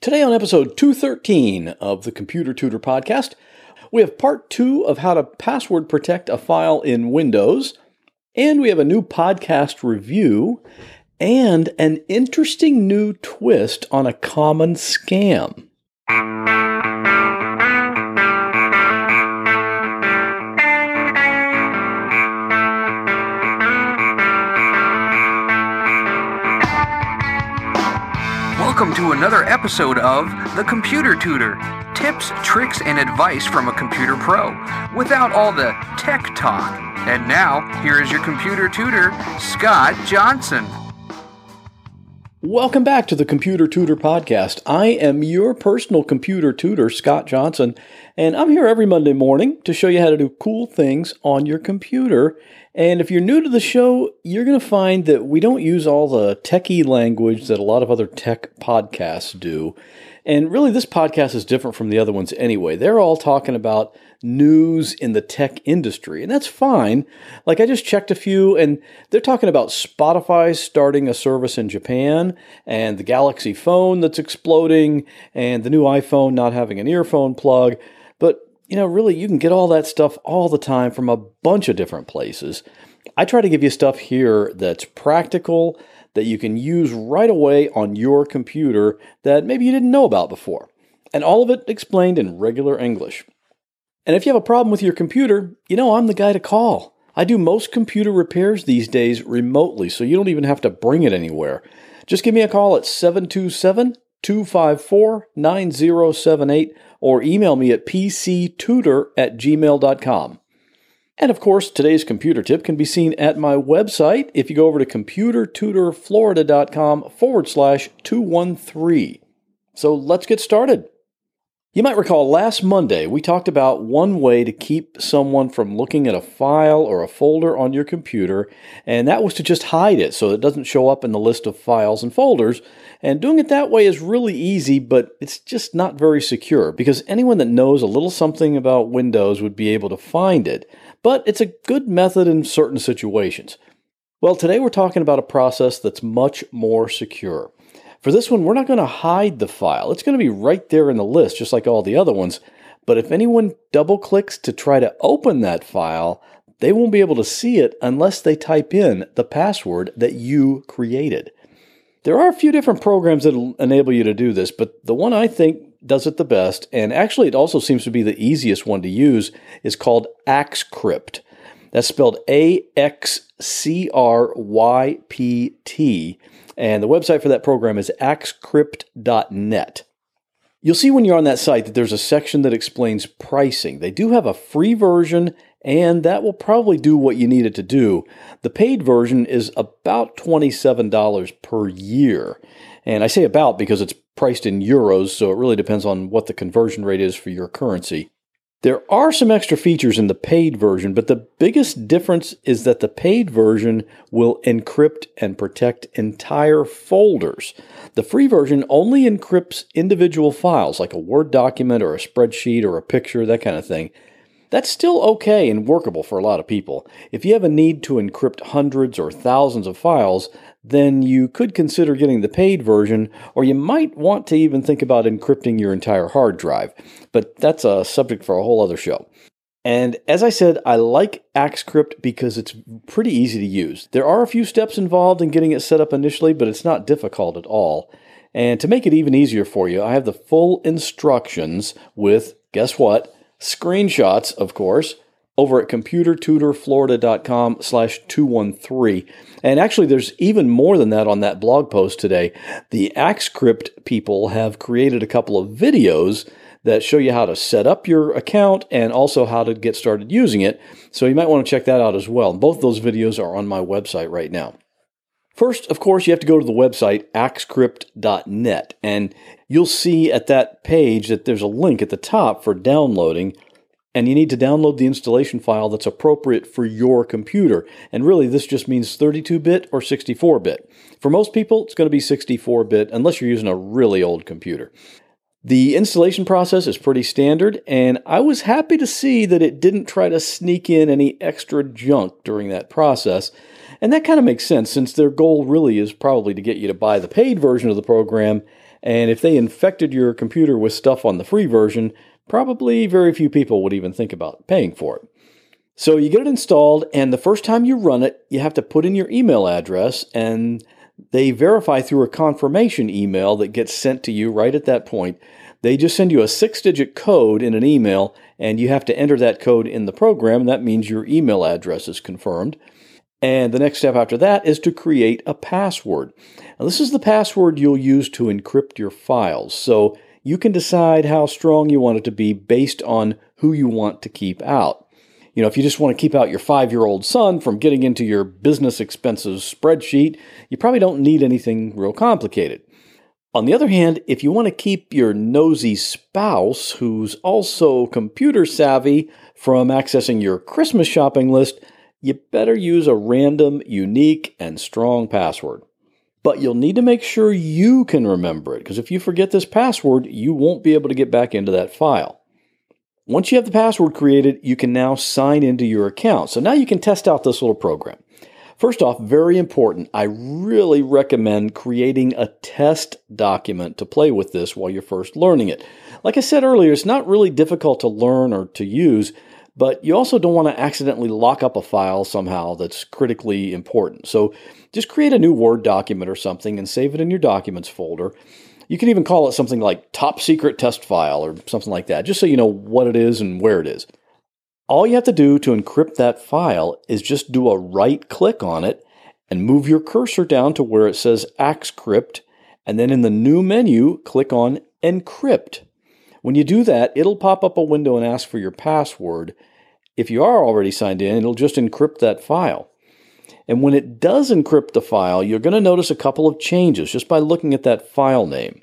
Today, on episode 213 of the Computer Tutor Podcast, we have part two of how to password protect a file in Windows, and we have a new podcast review and an interesting new twist on a common scam. Welcome to another episode of The Computer Tutor tips, tricks, and advice from a computer pro without all the tech talk. And now, here is your computer tutor, Scott Johnson. Welcome back to the Computer Tutor Podcast. I am your personal computer tutor, Scott Johnson, and I'm here every Monday morning to show you how to do cool things on your computer. And if you're new to the show, you're going to find that we don't use all the techie language that a lot of other tech podcasts do. And really, this podcast is different from the other ones anyway. They're all talking about news in the tech industry, and that's fine. Like, I just checked a few, and they're talking about Spotify starting a service in Japan, and the Galaxy phone that's exploding, and the new iPhone not having an earphone plug. But, you know, really, you can get all that stuff all the time from a bunch of different places. I try to give you stuff here that's practical that you can use right away on your computer that maybe you didn't know about before. And all of it explained in regular English. And if you have a problem with your computer, you know I'm the guy to call. I do most computer repairs these days remotely, so you don't even have to bring it anywhere. Just give me a call at 727 254 9078 or email me at pctutor at gmail.com. And of course, today's computer tip can be seen at my website if you go over to computertutorflorida.com forward slash 213. So let's get started. You might recall last Monday we talked about one way to keep someone from looking at a file or a folder on your computer, and that was to just hide it so it doesn't show up in the list of files and folders. And doing it that way is really easy, but it's just not very secure because anyone that knows a little something about Windows would be able to find it. But it's a good method in certain situations. Well, today we're talking about a process that's much more secure. For this one, we're not going to hide the file. It's going to be right there in the list, just like all the other ones. But if anyone double clicks to try to open that file, they won't be able to see it unless they type in the password that you created. There are a few different programs that enable you to do this, but the one I think does it the best, and actually it also seems to be the easiest one to use, is called Axcrypt. That's spelled A X C R Y P T. And the website for that program is axcrypt.net. You'll see when you're on that site that there's a section that explains pricing. They do have a free version, and that will probably do what you need it to do. The paid version is about $27 per year. And I say about because it's priced in euros, so it really depends on what the conversion rate is for your currency. There are some extra features in the paid version, but the biggest difference is that the paid version will encrypt and protect entire folders. The free version only encrypts individual files, like a Word document or a spreadsheet or a picture, that kind of thing. That's still okay and workable for a lot of people. If you have a need to encrypt hundreds or thousands of files, then you could consider getting the paid version, or you might want to even think about encrypting your entire hard drive. But that's a subject for a whole other show. And as I said, I like Axcrypt because it's pretty easy to use. There are a few steps involved in getting it set up initially, but it's not difficult at all. And to make it even easier for you, I have the full instructions with, guess what? Screenshots, of course, over at computertutorflorida.com slash 213. And actually, there's even more than that on that blog post today. The Axcrypt people have created a couple of videos that show you how to set up your account and also how to get started using it. So you might want to check that out as well. Both those videos are on my website right now. First, of course, you have to go to the website axcrypt.net and you'll see at that page that there's a link at the top for downloading and you need to download the installation file that's appropriate for your computer. And really, this just means 32 bit or 64 bit. For most people, it's going to be 64 bit unless you're using a really old computer. The installation process is pretty standard, and I was happy to see that it didn't try to sneak in any extra junk during that process. And that kind of makes sense since their goal really is probably to get you to buy the paid version of the program And if they infected your computer with stuff on the free version, probably very few people would even think about paying for it. So you get it installed, and the first time you run it, you have to put in your email address, and they verify through a confirmation email that gets sent to you right at that point. They just send you a six digit code in an email, and you have to enter that code in the program. That means your email address is confirmed. And the next step after that is to create a password. Now, this is the password you'll use to encrypt your files. So you can decide how strong you want it to be based on who you want to keep out. You know, if you just want to keep out your five year old son from getting into your business expenses spreadsheet, you probably don't need anything real complicated. On the other hand, if you want to keep your nosy spouse, who's also computer savvy, from accessing your Christmas shopping list, you better use a random, unique, and strong password. But you'll need to make sure you can remember it, because if you forget this password, you won't be able to get back into that file. Once you have the password created, you can now sign into your account. So now you can test out this little program. First off, very important, I really recommend creating a test document to play with this while you're first learning it. Like I said earlier, it's not really difficult to learn or to use, but you also don't want to accidentally lock up a file somehow that's critically important. So just create a new Word document or something and save it in your documents folder. You can even call it something like top secret test file or something like that, just so you know what it is and where it is. All you have to do to encrypt that file is just do a right click on it and move your cursor down to where it says AxCrypt, and then in the new menu, click on Encrypt. When you do that, it'll pop up a window and ask for your password. If you are already signed in, it'll just encrypt that file. And when it does encrypt the file, you're going to notice a couple of changes just by looking at that file name.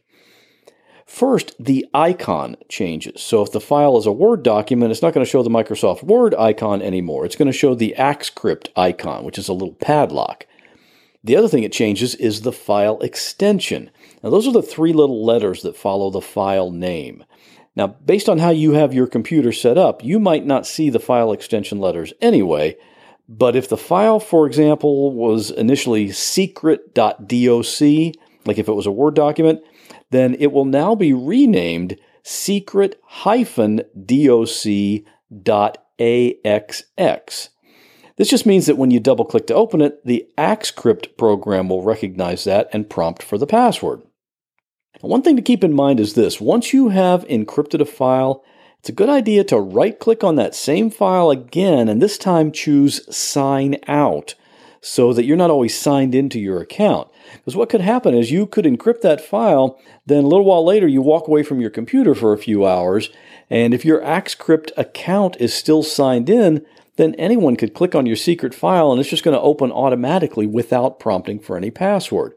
First, the icon changes. So if the file is a Word document, it's not going to show the Microsoft Word icon anymore. It's going to show the AxCrypt icon, which is a little padlock. The other thing it changes is the file extension. Now, those are the three little letters that follow the file name. Now, based on how you have your computer set up, you might not see the file extension letters anyway, but if the file, for example, was initially secret.doc, like if it was a Word document, then it will now be renamed secret-doc.axx. This just means that when you double click to open it, the AxCrypt program will recognize that and prompt for the password. One thing to keep in mind is this once you have encrypted a file, it's a good idea to right click on that same file again and this time choose Sign Out so that you're not always signed into your account. Because what could happen is you could encrypt that file, then a little while later you walk away from your computer for a few hours, and if your AxCrypt account is still signed in, then anyone could click on your secret file and it's just going to open automatically without prompting for any password.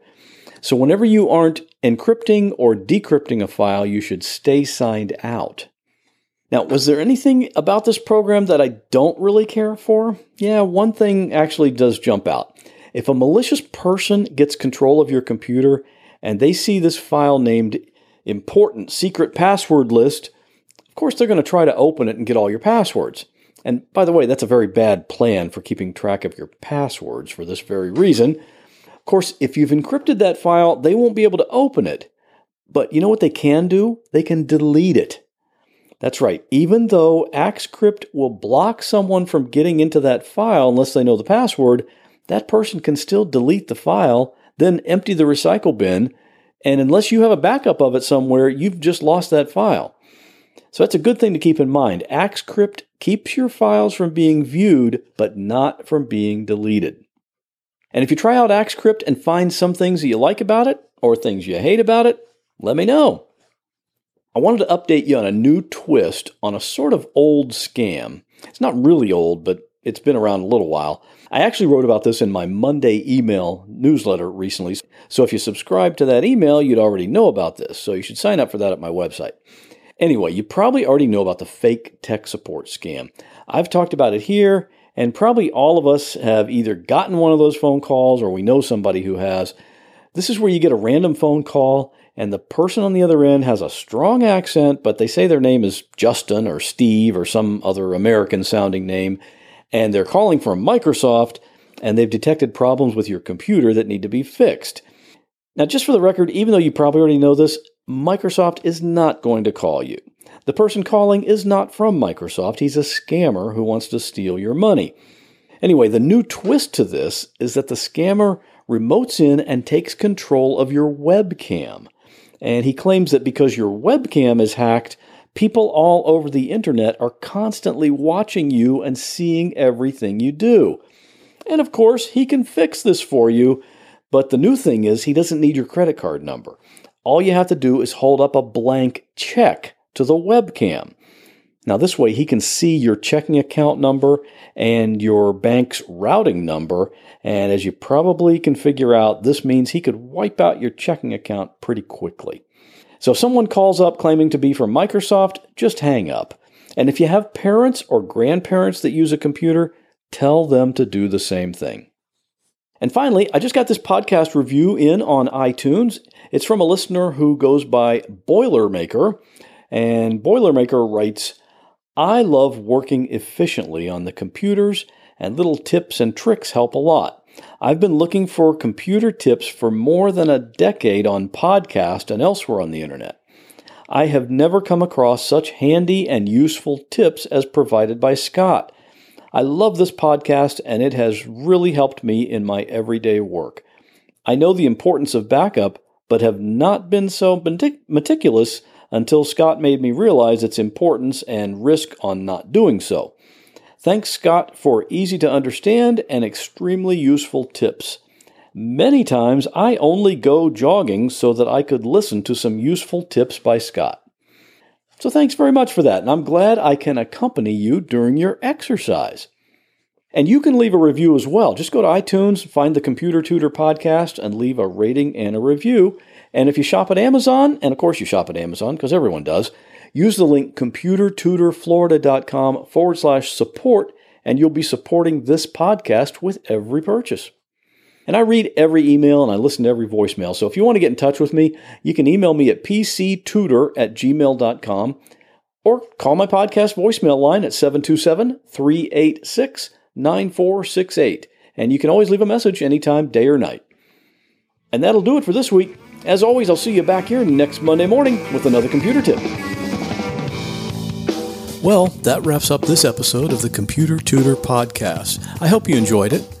So whenever you aren't encrypting or decrypting a file, you should stay signed out. Now, was there anything about this program that I don't really care for? Yeah, one thing actually does jump out. If a malicious person gets control of your computer and they see this file named important secret password list, of course they're going to try to open it and get all your passwords. And by the way, that's a very bad plan for keeping track of your passwords for this very reason. Of course, if you've encrypted that file, they won't be able to open it. But you know what they can do? They can delete it. That's right. Even though AxCrypt will block someone from getting into that file unless they know the password, that person can still delete the file, then empty the recycle bin, and unless you have a backup of it somewhere, you've just lost that file. So that's a good thing to keep in mind. AxCrypt keeps your files from being viewed, but not from being deleted. And if you try out AxCrypt and find some things that you like about it or things you hate about it, let me know. I wanted to update you on a new twist on a sort of old scam. It's not really old, but it's been around a little while. I actually wrote about this in my Monday email newsletter recently. So if you subscribe to that email, you'd already know about this. So you should sign up for that at my website. Anyway, you probably already know about the fake tech support scam. I've talked about it here, and probably all of us have either gotten one of those phone calls or we know somebody who has. This is where you get a random phone call and the person on the other end has a strong accent, but they say their name is Justin or Steve or some other American sounding name, and they're calling from Microsoft, and they've detected problems with your computer that need to be fixed. Now, just for the record, even though you probably already know this, Microsoft is not going to call you. The person calling is not from Microsoft. He's a scammer who wants to steal your money. Anyway, the new twist to this is that the scammer remotes in and takes control of your webcam. And he claims that because your webcam is hacked, people all over the internet are constantly watching you and seeing everything you do. And of course, he can fix this for you, but the new thing is he doesn't need your credit card number. All you have to do is hold up a blank check to the webcam. Now, this way, he can see your checking account number and your bank's routing number. And as you probably can figure out, this means he could wipe out your checking account pretty quickly. So, if someone calls up claiming to be from Microsoft, just hang up. And if you have parents or grandparents that use a computer, tell them to do the same thing. And finally, I just got this podcast review in on iTunes. It's from a listener who goes by Boilermaker. And Boilermaker writes, I love working efficiently on the computers, and little tips and tricks help a lot. I've been looking for computer tips for more than a decade on podcast and elsewhere on the internet. I have never come across such handy and useful tips as provided by Scott. I love this podcast and it has really helped me in my everyday work. I know the importance of backup, but have not been so meticulous until Scott made me realize its importance and risk on not doing so. Thanks, Scott, for easy to understand and extremely useful tips. Many times I only go jogging so that I could listen to some useful tips by Scott. So thanks very much for that, and I'm glad I can accompany you during your exercise. And you can leave a review as well. Just go to iTunes, find the Computer Tutor podcast, and leave a rating and a review. And if you shop at Amazon, and of course you shop at Amazon because everyone does, use the link computertutorflorida.com forward slash support, and you'll be supporting this podcast with every purchase. And I read every email and I listen to every voicemail. So if you want to get in touch with me, you can email me at pctutor at gmail.com or call my podcast voicemail line at 727 386 9468. And you can always leave a message anytime, day or night. And that'll do it for this week. As always, I'll see you back here next Monday morning with another computer tip. Well, that wraps up this episode of the Computer Tutor Podcast. I hope you enjoyed it.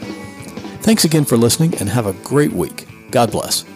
Thanks again for listening and have a great week. God bless.